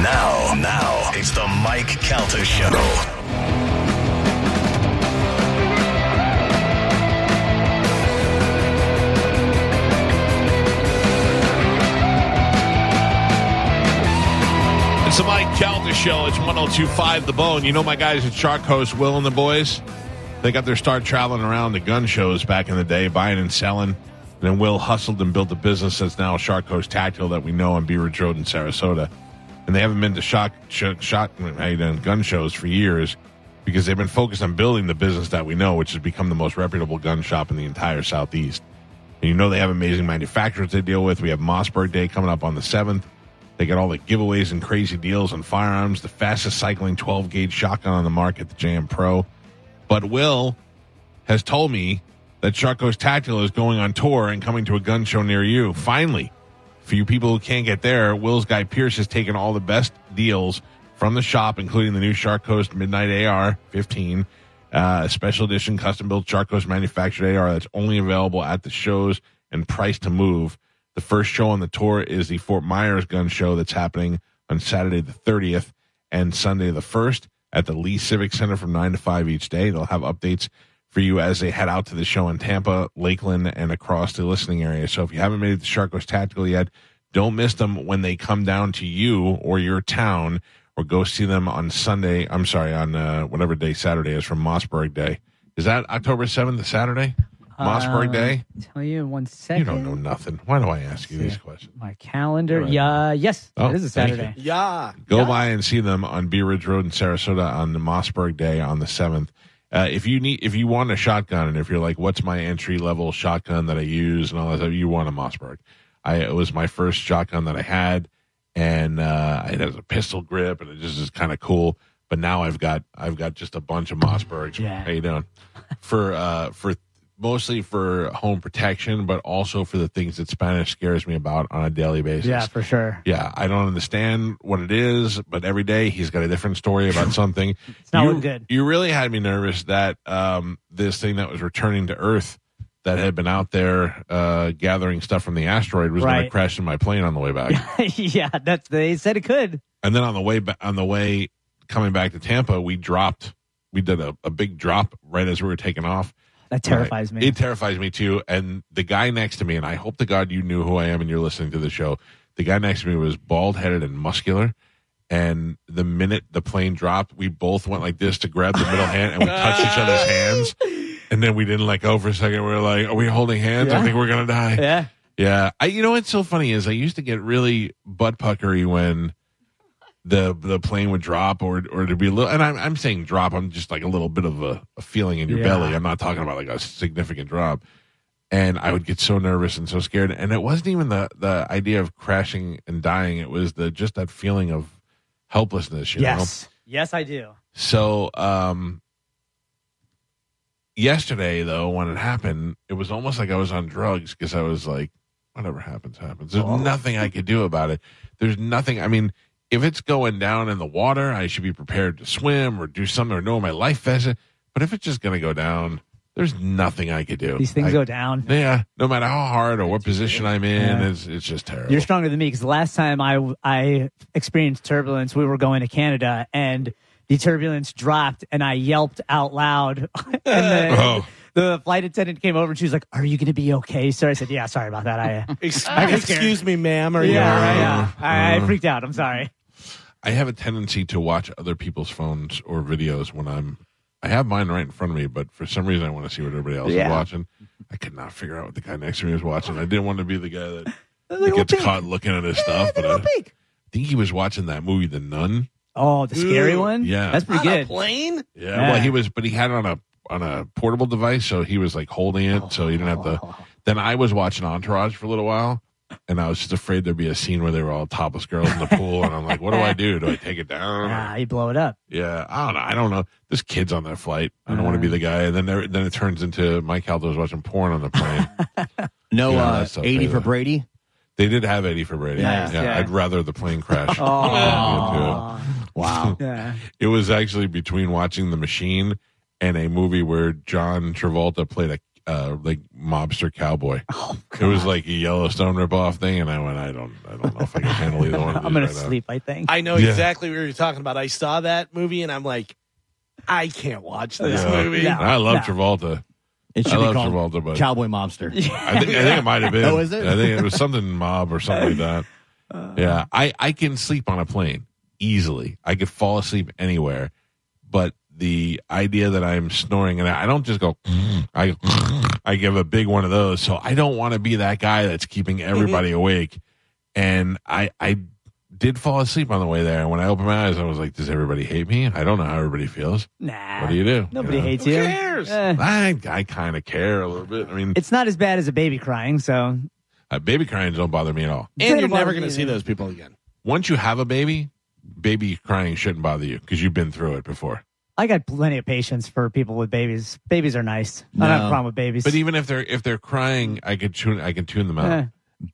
Now, now, it's the Mike Calta Show. It's the Mike Calta Show. It's 1025 The Bone. You know my guys at Shark Coast, Will and the boys? They got their start traveling around the gun shows back in the day, buying and selling. And then Will hustled and built a business that's now Shark Coast Tactical that we know Bee Ridge Road in Sarasota. And they haven't been to shot, shot, shot gun shows for years because they've been focused on building the business that we know, which has become the most reputable gun shop in the entire Southeast. And you know they have amazing manufacturers they deal with. We have Mossberg Day coming up on the 7th. They got all the giveaways and crazy deals on firearms, the fastest cycling 12 gauge shotgun on the market, the JM Pro. But Will has told me that Shark Coast Tactical is going on tour and coming to a gun show near you. Finally, for you people who can't get there, Will's guy Pierce has taken all the best deals from the shop, including the new Shark Coast Midnight AR 15, uh, special edition custom built Shark Coast manufactured AR that's only available at the shows and priced to move. The first show on the tour is the Fort Myers Gun Show that's happening on Saturday the 30th and Sunday the 1st at the Lee Civic Center from 9 to 5 each day. They'll have updates for you as they head out to the show in Tampa, Lakeland, and across the listening area. So if you haven't made it to Shark Coast Tactical yet, don't miss them when they come down to you or your town or go see them on Sunday. I'm sorry, on uh, whatever day Saturday is from Mossberg Day. Is that October 7th, Saturday? Mossberg Uh, Day? Tell you in one second. You don't know nothing. Why do I ask you these questions? My calendar. All right. Yeah. Yes. Oh, it is a Saturday. Yeah. Go by and see them on Bee Ridge Road in Sarasota on the Mossberg Day on the seventh. Uh, if you need, if you want a shotgun, and if you're like, what's my entry level shotgun that I use and all that stuff, you want a Mossberg. I it was my first shotgun that I had, and uh, it has a pistol grip, and it just is kind of cool. But now I've got I've got just a bunch of Mossbergs. Yeah. How you doing? for uh, for mostly for home protection, but also for the things that Spanish scares me about on a daily basis. Yeah, for sure. Yeah, I don't understand what it is, but every day he's got a different story about something. It's not you, good. You really had me nervous that um, this thing that was returning to Earth that had been out there uh, gathering stuff from the asteroid was going to crash in my plane on the way back. yeah, that's they said it could. and then on the way ba- on the way coming back to Tampa, we dropped. We did a, a big drop right as we were taking off. That terrifies Right. me. It terrifies me too. And the guy next to me, and I hope to God you knew who I am and you're listening to the show. The guy next to me was bald headed and muscular. And the minute the plane dropped, we both went like this to grab the middle hand and we touched each other's hands. And then we didn't let go for a second. We were like, Are we holding hands? I think we're going to die. yeah. Yeah. I, you know what's so funny is I used to get really butt puckery when the the plane would drop or or to be a little and I'm I'm saying drop, I'm just like a little bit of a, a feeling in your Yeah. belly. I'm not talking about like a significant drop. And I would get so nervous and so scared. And it wasn't even the the idea of crashing and dying. It was the just that feeling of helplessness, you know? Yes. Yes, I do. So um yesterday though, when it happened, it was almost like I was on drugs because I was like, whatever happens, happens. There's Oh. nothing I could do about it. There's nothing I mean, if it's going down in the water, I should be prepared to swim or do something or know my life vest. But if it's just gonna go down, there's nothing I could do. These things I- go down. Yeah, no matter how hard or what position I'm in, Yeah. it's it's just terrible. You're stronger than me because the last time I I experienced turbulence, we were going to Canada and the turbulence dropped and I yelped out loud. and then Oh. the flight attendant came over and she was like, "Are you going to be okay, sir?" I said, "Yeah, sorry about that." I Ex- I excuse me, ma'am. Are you yeah, all right? yeah, I, I Uh. freaked out. I'm sorry. I have a tendency to watch other people's phones or videos when I'm. I have mine right in front of me, but for some reason I want to see what everybody else Yeah. is watching. I could not figure out what the guy next to me was watching. I didn't want to be the guy that, that gets peek. caught looking at his stuff, but I, Little peek. think he was watching that movie, The Nun. Oh, the scary Ooh, one. yeah. that's pretty On a good. plane? Yeah, Yeah. well, he was, but he had it on a on a portable device, so he was like holding it, so he didn't have to. Oh. Then I was watching Entourage for a little while, and I was just afraid there'd be a scene where they were all topless girls in the pool, and I'm like, what do I do? Do I take it down? Ah, you blow it up. Yeah, I don't know. I don't know. There's kids on that flight. I don't want to be the guy. And then there, then it turns into Mike Calta's watching porn on the plane. No, Yeah, uh, that's okay, 80 for. Brady. they did have 80 for Brady. Nice, yeah. I'd rather the plane crash. Oh, Wow. yeah. It was actually between watching The Machine and a movie where John Travolta played a uh, like mobster cowboy. Oh, it was like a Yellowstone ripoff thing, and I went, I don't, I don't know if I can handle either one. Of I'm gonna right now. sleep. I think. I know Yeah. exactly what you're talking about. I saw that movie and I'm like, I can't watch this Yeah. movie. Yeah. I love No. Travolta. It I should be love called Travolta, but Cowboy Mobster. I think, I think it might have been. Oh, is it? I think it was something mob or something like that. yeah, I I can sleep on a plane easily. I could fall asleep anywhere, but the idea that I'm snoring and I I don't just go, I I give a big one of those. So I don't want to be that guy that's keeping everybody awake. And I I did fall asleep on the way there. And when I opened my eyes, I was like, does everybody hate me? I don't know how everybody feels. Nah. What do you do? Nobody You know? hates Who you. cares? Eh, I I kind of care a little bit. I mean, it's not as bad as a baby crying. So uh, baby crying don't bother me at all. And you're never going to me see those people again. once you have a baby, baby crying shouldn't bother you because you've been through it before. I got plenty of patience for people with babies. Babies are nice. I don't have a problem with babies. But even if they're if they're crying, I could tune I can tune them out. Eh,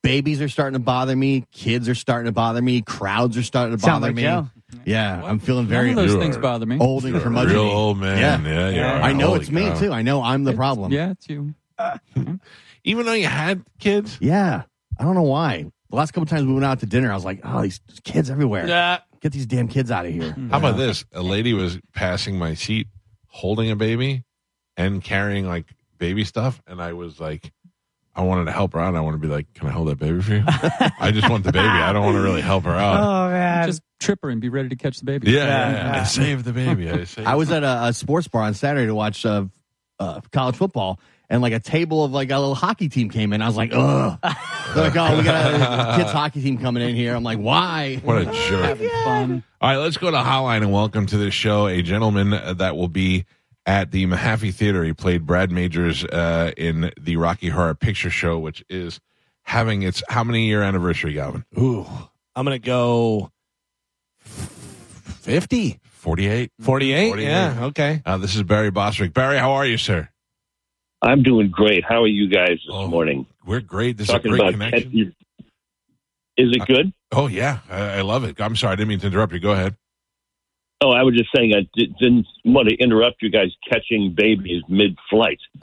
Babies are starting to bother me. Kids are starting to bother me. Crowds are starting to Sound bother like me. Joe. Yeah, I'm feeling None very of those You things bother me. old and You're curmudgeon. real old man. Yeah, you are. I know Holy it's me cow. too. I know I'm the problem. Yeah, it's you. Even though you had kids, Yeah. I don't know why. The last couple times we went out to dinner, I was like, oh, these kids everywhere. Yeah. Get these damn kids out of here. how about this? A lady was passing my seat, holding a baby, and carrying like baby stuff, and I was like. I wanted to help her out. I want to be like, "Can I hold that baby for you?" I just want the baby. I don't want to really help her out. Oh man. Just trip her and be ready to catch the baby. yeah, Yeah, yeah, yeah. I saved the baby. I saved. I was at a, a sports bar on Saturday to watch uh, uh, college football, and like a table of like a little hockey team came in. I was like, ugh. They're like, oh, we got a kids hockey team coming in here. I'm like, why? what a jerk. Having fun. All right, let's go to Hotline and welcome to the show a gentleman uh, that will be at the Mahaffey Theater. He played Brad Majors uh, in the Rocky Horror Picture Show, which is having its how many year anniversary, Galvin? Ooh. I'm going to go 50, 48. 48. 48. Yeah. Okay. Uh, this is Barry Bostwick. Barry, how are you, sir? I'm doing great. How are you guys this Oh, morning? We're great. This Talking is a great connection. Is it good? Oh, yeah. I, I love it. I'm sorry. I didn't mean to interrupt you. Go ahead. Oh, I was just saying I di- didn't want to interrupt you guys catching babies mid-flight.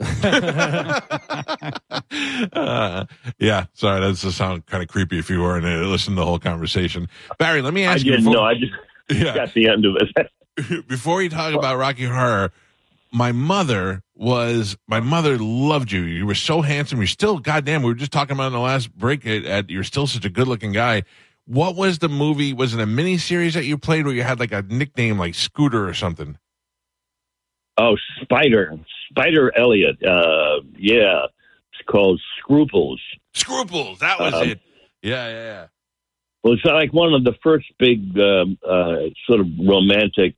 uh, yeah, sorry. That's to sound kind of creepy if you weren't uh, listening to the whole conversation. Barry, let me I ask you. didn't before- know. I just yeah. got the end of it. before you talk about Rocky Horror, my mother was my mother loved you. You were so handsome. You're still goddamn. We were just talking about in the last break. At, at you're still such a good looking guy. What was the movie? Was it a mini series that you played where you had like a nickname like Scooter or something? oh, Spider, Spider Elliott. Uh, yeah, it's called Scruples. Scruples. That was Um, it. Yeah, yeah, yeah. Well, it's like one of the first big um, uh, sort of romantic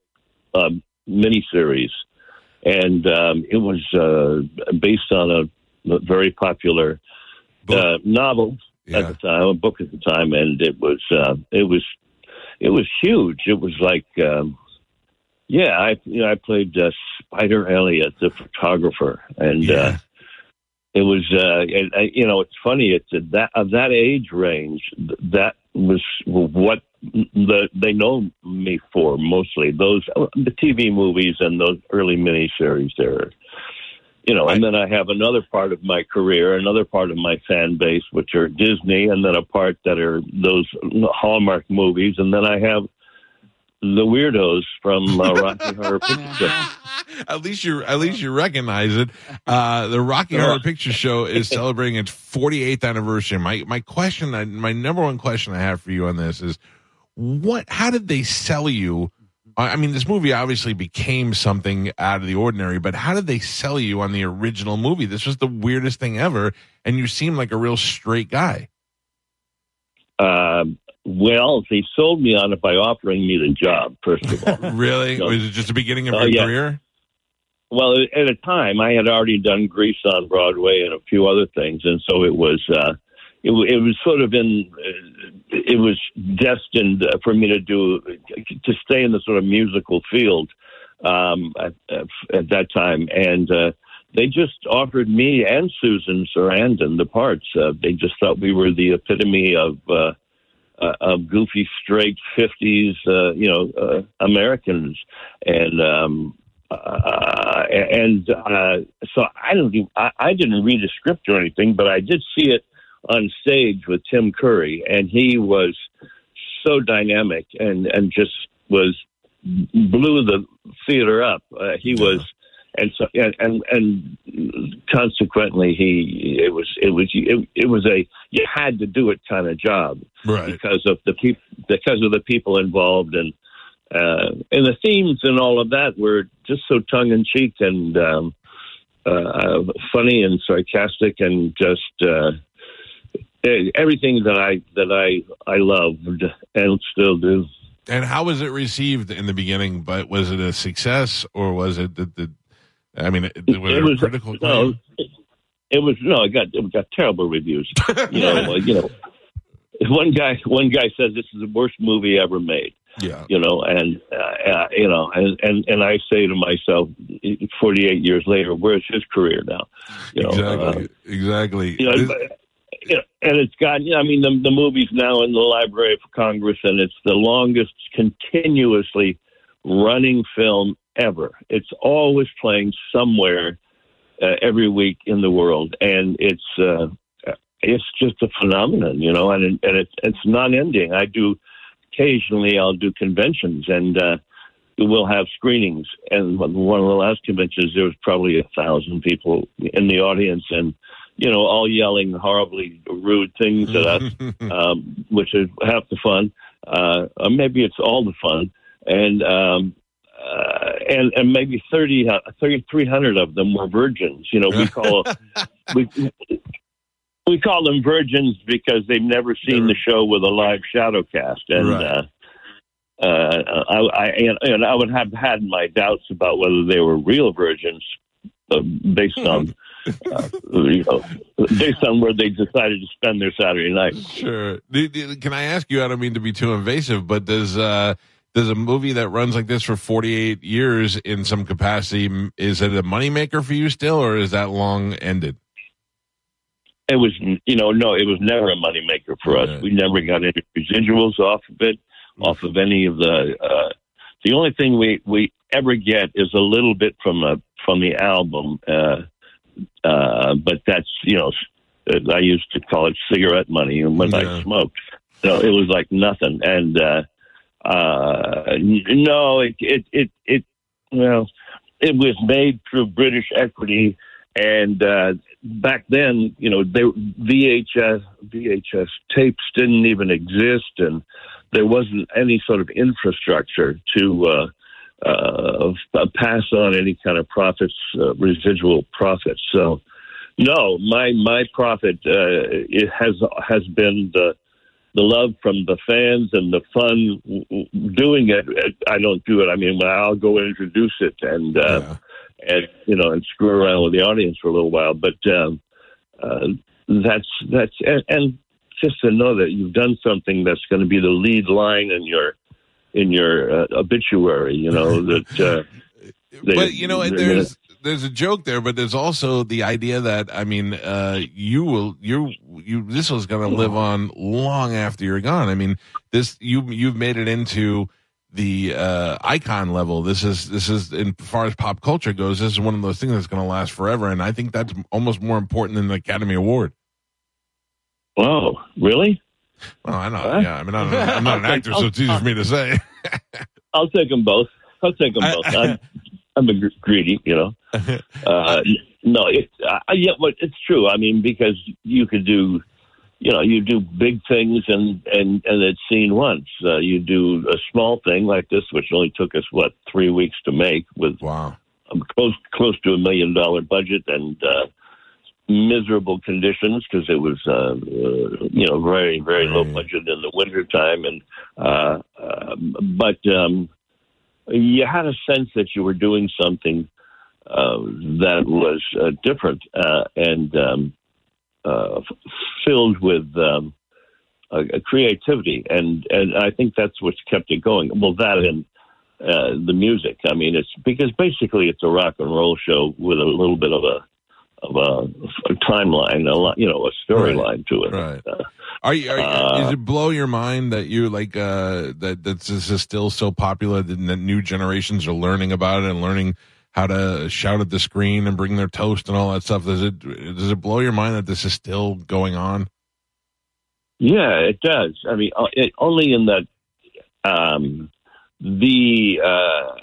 um, miniseries, and um, it was uh, based on a, very popular uh, novel yeah. at the time, a book at the time, and it was uh, it was it was huge. It was like, um, yeah, I you know I played uh, Spider Elliott, the photographer, and Yeah. Uh, it was uh, uh, you know it's funny. It's at that of that age range. th- That was what the they know me for mostly those the TV movies and those early miniseries there. You know, and then I have another part of my career, another part of my fan base, which are Disney, and then a part that are those Hallmark movies, and then I have the weirdos from uh, Rocky Horror Picture Show. at least you at least you recognize it. Uh, the Rocky Horror Picture Show is celebrating its 48th anniversary. My my question, my number one question I have for you on this is, what? How did they sell you? I mean, this movie obviously became something out of the ordinary, but how did they sell you on the original movie? This was the weirdest thing ever, and you seem like a real straight guy. Um, well, they sold me on it by offering me the job. First of all, Really? Was it just the beginning of Oh, your yeah. career? Well, at a time I had already done Grease on Broadway and a few other things, and so it was, uh, it, it was sort of in uh, it was destined for me to do to stay in the sort of musical field um, at, at, at that time, and uh, they just offered me and Susan Sarandon the parts. Uh, they just thought we were the epitome of. Uh, uh, of goofy, straight '50s, uh, you know, uh, Americans, and um, uh, and uh, so I don't. Even, I, I didn't read the script or anything, but I did see it on stage with Tim Curry, and he was so dynamic and and just was blew the theater up. Uh, he was. And so, and, and and consequently, he it was it was it, it was a you had to do it kind of job Right. because of the people because of the people involved and uh, and the themes and all of that were just so tongue in cheek and um, uh, funny and sarcastic and just uh, everything that I that I I loved and still do. And how was it received in the beginning? But was it a success or was it the? the I mean, it, was it, a critical no, it, it was no, it got it got terrible reviews. You know, you know, one guy one guy says this is the worst movie ever made. Yeah. you know, and uh, uh, you know, and, and and I say to myself, forty eight years later, where's his career now? You know, exactly. uh, exactly. you know, This- you know, and it's got. You know, I mean, the the movie's now in the Library of Congress, and it's the longest continuously running film ever. It's always playing somewhere uh, every week in the world, and it's. Uh, it's just a phenomenon, you know, and and it's it's non-ending. I do occasionally I'll do conventions and uh, we'll have screenings. And one of the last conventions, there was probably a thousand people in the audience, and you know, all yelling horribly rude things at us, um, which is half the fun. Uh, or maybe it's all the fun, and. Um, uh, and and maybe 30, uh, 300 of them were virgins. You know, we call we we call them virgins because they've never seen the show with a live shadow cast, and Right. uh, uh, I, I and, and I would have had my doubts about whether they were real virgins uh, based on uh, you know based on where they decided to spend their Saturday night. Sure. Can I ask you? I don't mean to be too invasive, but does uh, does a movie that runs like this for forty eight years in some capacity is it a moneymaker for you still, or is that long ended? It was you know no, it was never a moneymaker for us. Yeah. We never got any residuals off of it, off of any of the. Uh, the only thing we we ever get is a little bit from a from the album, uh, uh, but that's you know I used to call it cigarette money when Yeah. I smoked. So it was like nothing, and uh, uh, n- no, it it it it well, it was made through British equity, and uh, back then, you know, they, VHS VHS tapes didn't even exist, and there wasn't any sort of infrastructure to uh, uh, pass on any kind of profits, uh, residual profits. So, no, my my profit uh, it has has been the the love from the fans and the fun doing it. I don't do it. I mean, I'll go introduce it and uh, Yeah. And you know and screw around with the audience for a little while. But um, uh, that's that's and, and just to know that you've done something that's going to be the lead line in your in your uh, obituary. You know that. Uh, They- but you know, they're there's there's a joke there, but there's also the idea that I mean, uh, you will you you this was going to live on long after you're gone. I mean, this you you've made it into the uh, icon level. This is this is in far as pop culture goes. This is one of those things that's going to last forever, and I think that's almost more important than the Academy Award. oh, really? Well, I know. Huh? Yeah, I mean, I'm, I'm not an actor, so it's easy for me to say. I'll take them both. I'll take them I- both. I'm, I'm a gr- greedy, you know. Uh, no, it, uh, yeah, but it's true. I mean, because you could do, you know, you do big things and and and it's seen once. Uh, you do a small thing like this, which only took us what three weeks to make, with Wow. close close to a million dollar budget and uh, miserable conditions because it was uh, uh, you know very very low budget in the winter time and uh, uh, but um, you had a sense that you were doing something uh, that was uh, different uh, and um, uh, filled with um, uh, creativity, and and I think that's what's kept it going. Well, that and uh, the music. I mean, it's because basically it's a rock and roll show with a little bit of a of a, a timeline, a lot, you know, a storyline to it. Right. Uh, Are you? Are you Uh, does it blow your mind that you like uh, that that this is still so popular that new generations are learning about it and learning how to shout at the screen and bring their toast and all that stuff? Does it does it blow your mind that this is still going on? Yeah, it does. I mean, uh, it, only in that um, the uh,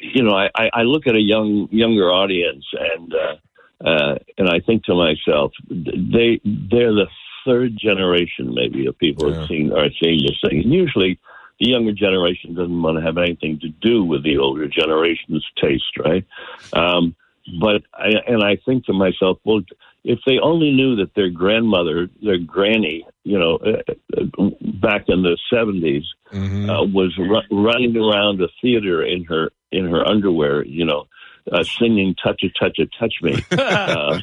you know, I, I look at a young younger audience and uh, uh, and I think to myself, they they're the third generation maybe of people Yeah. that seen are seeing this thing. And usually, the younger generation doesn't want to have anything to do with the older generation's taste, right? Um, but I, and I think to myself, well, if they only knew that their grandmother, their granny, you know, uh, uh, back in the seventies, Mm-hmm. uh, was ru- running around a theater in her in her underwear, you know, uh, singing "Touch it, touch it, touch me," uh,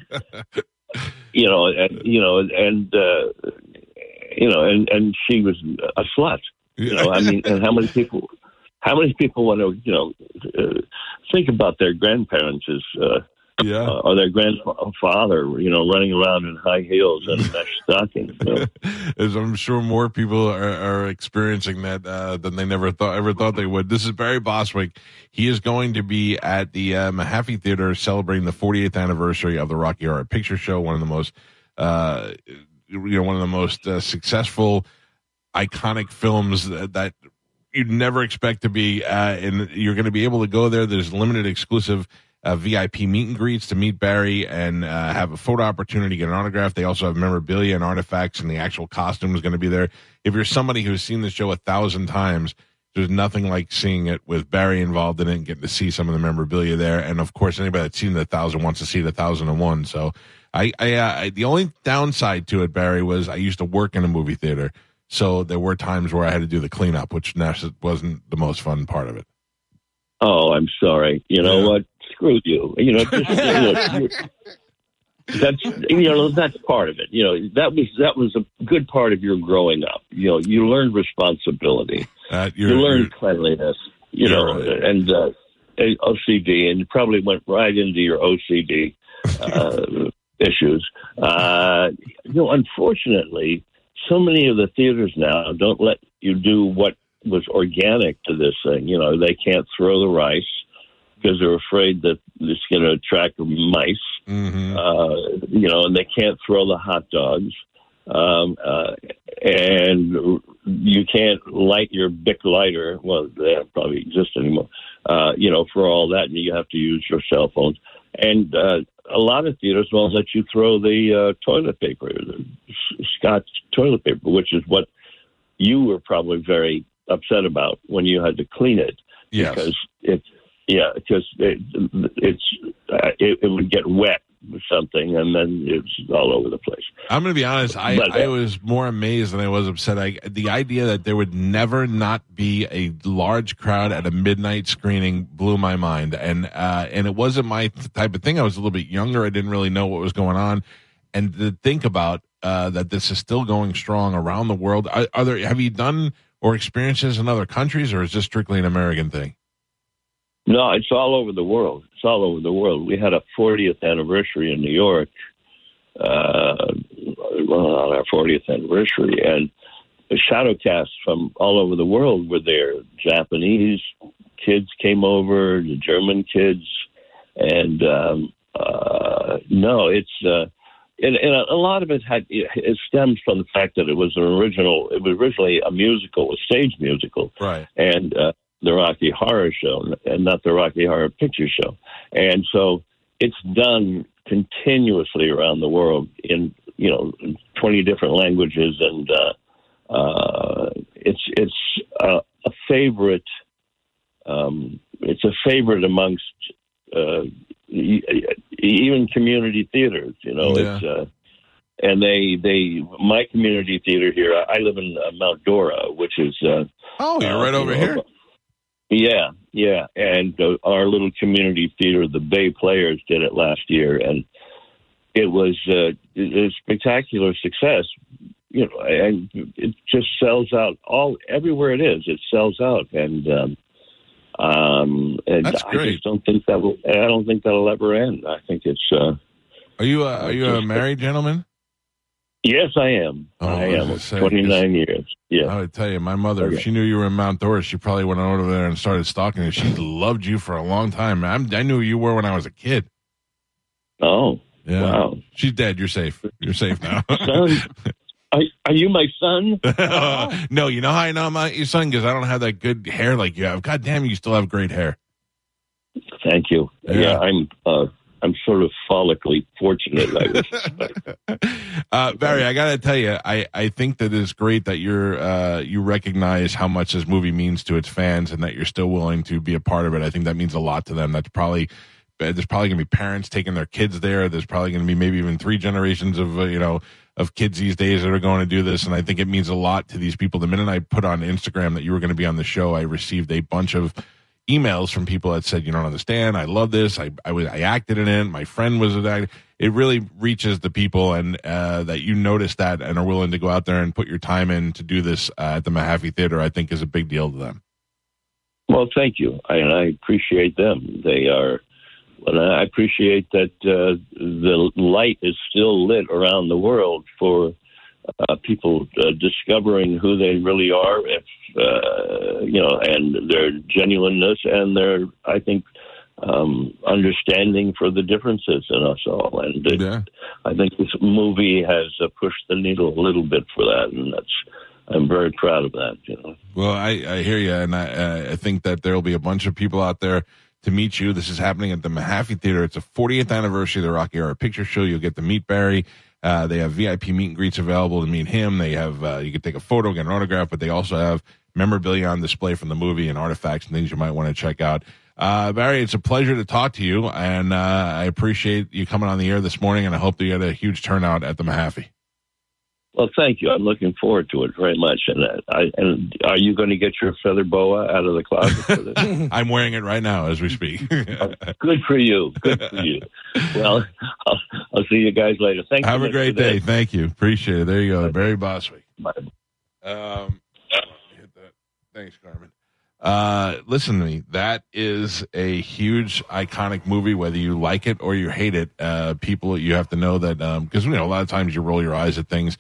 you know, and you know, and uh, you know, and and she was a slut. You know, I mean, and how many people? How many people want to, you know, uh, think about their grandparents as uh, yeah. uh, or their grandfather, you know, running around in high heels and mesh stockings? You know? As I'm sure more people are, are experiencing that uh, than they never thought ever thought they would. This is Barry Bostwick. He is going to be at the uh, Mahaffey Theater celebrating the 48th anniversary of the Rocky Horror Picture Show, one of the most, uh, you know, one of the most uh, successful, iconic films that, that you'd never expect to be. Uh, and you're going to be able to go there. There's limited exclusive uh, VIP meet and greets to meet Barry and uh, have a photo opportunity, get an autograph. They also have memorabilia and artifacts, and the actual costume is going to be there. If you're somebody who's seen the show a thousand times, there's nothing like seeing it with Barry involved in it and getting to see some of the memorabilia there. And of course, anybody that's seen the thousand wants to see the thousand and one. So, I, I, uh, I, the only downside to it, Barry, was I used to work in a movie theater, so there were times where I had to do the cleanup, which wasn't the most fun part of it. Oh, I'm sorry. You know Yeah. what? Screw you. You know, just, look, you- that's you know that's part of it. You know that was that was a good part of your growing up. You know, you learned responsibility. Uh, You learned you're- cleanliness. You know, right. and uh, OCD, and you probably went right into your OCD uh, issues. Uh, you know, unfortunately, so many of the theaters now don't let you do what was organic to this thing. You know, they can't throw the rice because they're afraid that it's going to attract mice. Mhm. Uh, you know, and they can't throw the hot dogs. Um, uh, and you can't light your Bic lighter. Well, they don't probably exist anymore. Uh, you know, for all that, you have to use your cell phones. And uh, a lot of theaters won't let you throw the uh, toilet paper, the Scotch toilet paper, which is what you were probably very upset about when you had to clean it Yes. because it's yeah because it, it's uh, it, it would get wet something and then it's all over the place. I'm going to be honest. I, But, uh, I was more amazed than I was upset. I, the idea that there would never not be a large crowd at a midnight screening blew my mind. And uh, and it wasn't my type of thing. I was a little bit younger. I didn't really know what was going on. And to think about uh, that this is still going strong around the world. Are, are there? Have you done or experiences in other countries, or is this strictly an American thing? No, it's all over the world. It's all over the world. We had a 40th anniversary in New York, uh, well, on our 40th anniversary, and the shadowcasts from all over the world were there. Japanese kids came over, the German kids, and um, uh, no, it's uh, and, and a lot of it had it stems from the fact that it was an original. It was originally a musical, a stage musical, Right. and uh, the Rocky Horror Show, and not the Rocky Horror Picture Show. And so it's done continuously around the world in you know twenty different languages, and uh, uh, it's it's a, a favorite. Um, it's a favorite amongst uh, even community theaters. You know, Yeah. it's. Uh, and they, they, my community theater here. I live in uh, Mount Dora, which is uh, Oh, you're uh, right over here. Yeah, yeah, and uh, our little community theater, the Bay Players, did it last year, and it was uh, a spectacular success. You know, and it just sells out all everywhere it is. It sells out, and um, um, and That's I great. just don't think that will. I don't think that'll ever end. I think it's. Uh, Are you a, are you a married gentleman? Yes, I am. Oh, I am. Twenty nine years. Yeah. I would tell you, my mother, if she knew you were in Mount Dora, she probably went over there and started stalking you. She loved you for a long time. I'm, I knew who you were when I was a kid. Oh, Yeah. wow. She's dead. You're safe. You're safe now. Son, are, are you my son? no, you know how I know I'm not your son because I don't have that good hair like you have. God damn, you still have great hair. Thank you. Yeah. Yeah, I'm. Uh, I'm sort of follically fortunate. I. Uh, Barry, I gotta tell you, I, I think that it's great that you're uh, you recognize how much this movie means to its fans and that you're still willing to be a part of it. I think that means a lot to them. That's probably there's probably gonna be parents taking their kids there. There's probably gonna be maybe even three generations of uh, you know of kids these days that are going to do this, and I think it means a lot to these people. The minute I put on Instagram that you were going to be on the show, I received a bunch of emails from people that said, "You don't understand. I love this. I I was I acted in it. My friend was actor." It really reaches the people, and uh, that you notice that and are willing to go out there and put your time in to do this uh, at the Mahaffey Theater. I think is a big deal to them. Well, thank you, I, and I appreciate them. They are. Well, I appreciate that uh, the light is still lit around the world for uh, people uh, discovering who they really are, if uh, you know, and their genuineness and their, I think, um, understanding for the differences in us all. And it, Yeah. I think this movie has uh, pushed the needle a little bit for that, and that's. I'm very proud of that. You know. Well, I, I hear you, and I, I think that there will be a bunch of people out there to meet you. This is happening at the Mahaffey Theater. It's a 40th anniversary of the Rocky Horror Picture Show. You'll get to meet Barry. Uh, they have VIP meet and greets available to meet him. They have uh, you can take a photo, get an autograph, but they also have memorabilia on display from the movie and artifacts and things you might want to check out. Uh, Barry, it's a pleasure to talk to you, and uh, I appreciate you coming on the air this morning. And I hope that you had a huge turnout at the Mahaffey. Well, thank you. I'm looking forward to it very much. And uh, I, and are you going to get your feather boa out of the closet for this? I'm wearing it right now as we speak. Good for you. Good for you. Well, I'll, I'll see you guys later. Thank Have you. Have a great day. Thank you. Appreciate it. There you go. Barry Bostwick. Bye. Um, hit that. Thanks, Carmen. Uh, listen to me. That is a huge, iconic movie. Whether you like it or you hate it, uh, people you have to know that because you know a lot of times you roll your eyes at things,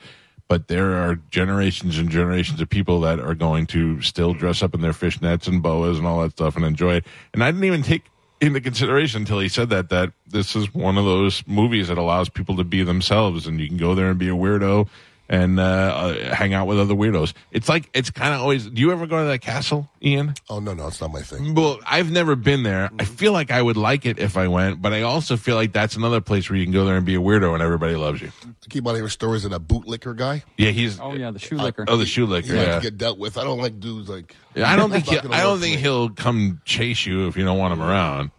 but there are generations and generations of people that are going to still dress up in their fishnets and boas and all that stuff and enjoy it. And I didn't even take into consideration until he said that that this is one of those movies that allows people to be themselves and you can go there and be a weirdo and uh, uh, hang out with other weirdos. It's like it's kind of always. Do you ever go to that castle, Ian? Oh no, no, it's not my thing. Well, I've never been there. I feel like I would like it if I went, but I also feel like that's another place where you can go there and be a weirdo and everybody loves you. I keep on hearing stories of that bootlicker guy. Yeah, he's. Oh yeah, the shoe liquor. Oh, the shoe He licker. likes Yeah. to get dealt with. I don't like dudes like. I don't think he, I don't think me. he'll come chase you if you don't want him around.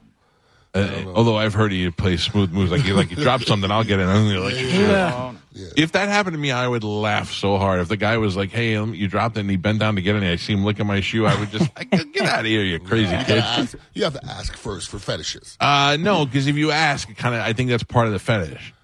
Uh, although I've heard he plays smooth moves, like you like you drop something, I'll get it. And you're like, Oh, no. If that happened to me, I would laugh so hard. If the guy was like, "Hey, um, you dropped it," and he bent down to get it, and I see him licking my shoe, I would just like, "Get out of here, you crazy You, gotta kid." ask, you have to ask first for fetishes. Uh, no, because if you ask, kind of, I think that's part of the fetish.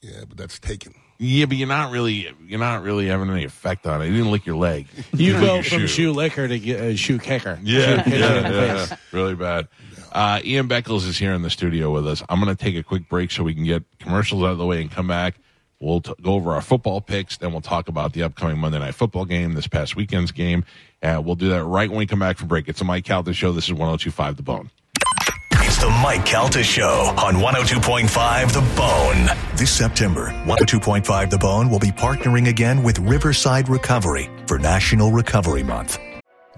Yeah, but that's taken. Yeah, but you're not really, you're not really having any effect on it. You didn't lick your leg. You lick go from shoe licker to get, uh, shoe kicker. Yeah, Shoe kicker yeah, in the yeah, really bad. Uh, Ian Beckles is here in the studio with us. I'm going to take a quick break so we can get commercials out of the way and come back. We'll t- go over our football picks, then we'll talk about the upcoming Monday Night Football game, this past weekend's game. Uh, we'll do that right when we come back from break. It's a Mike Calta show. This is 1025 The Bone. It's the Mike Calta Show on 102.5 The Bone. This September, 102.5 The Bone will be partnering again with Riverside Recovery for National Recovery Month.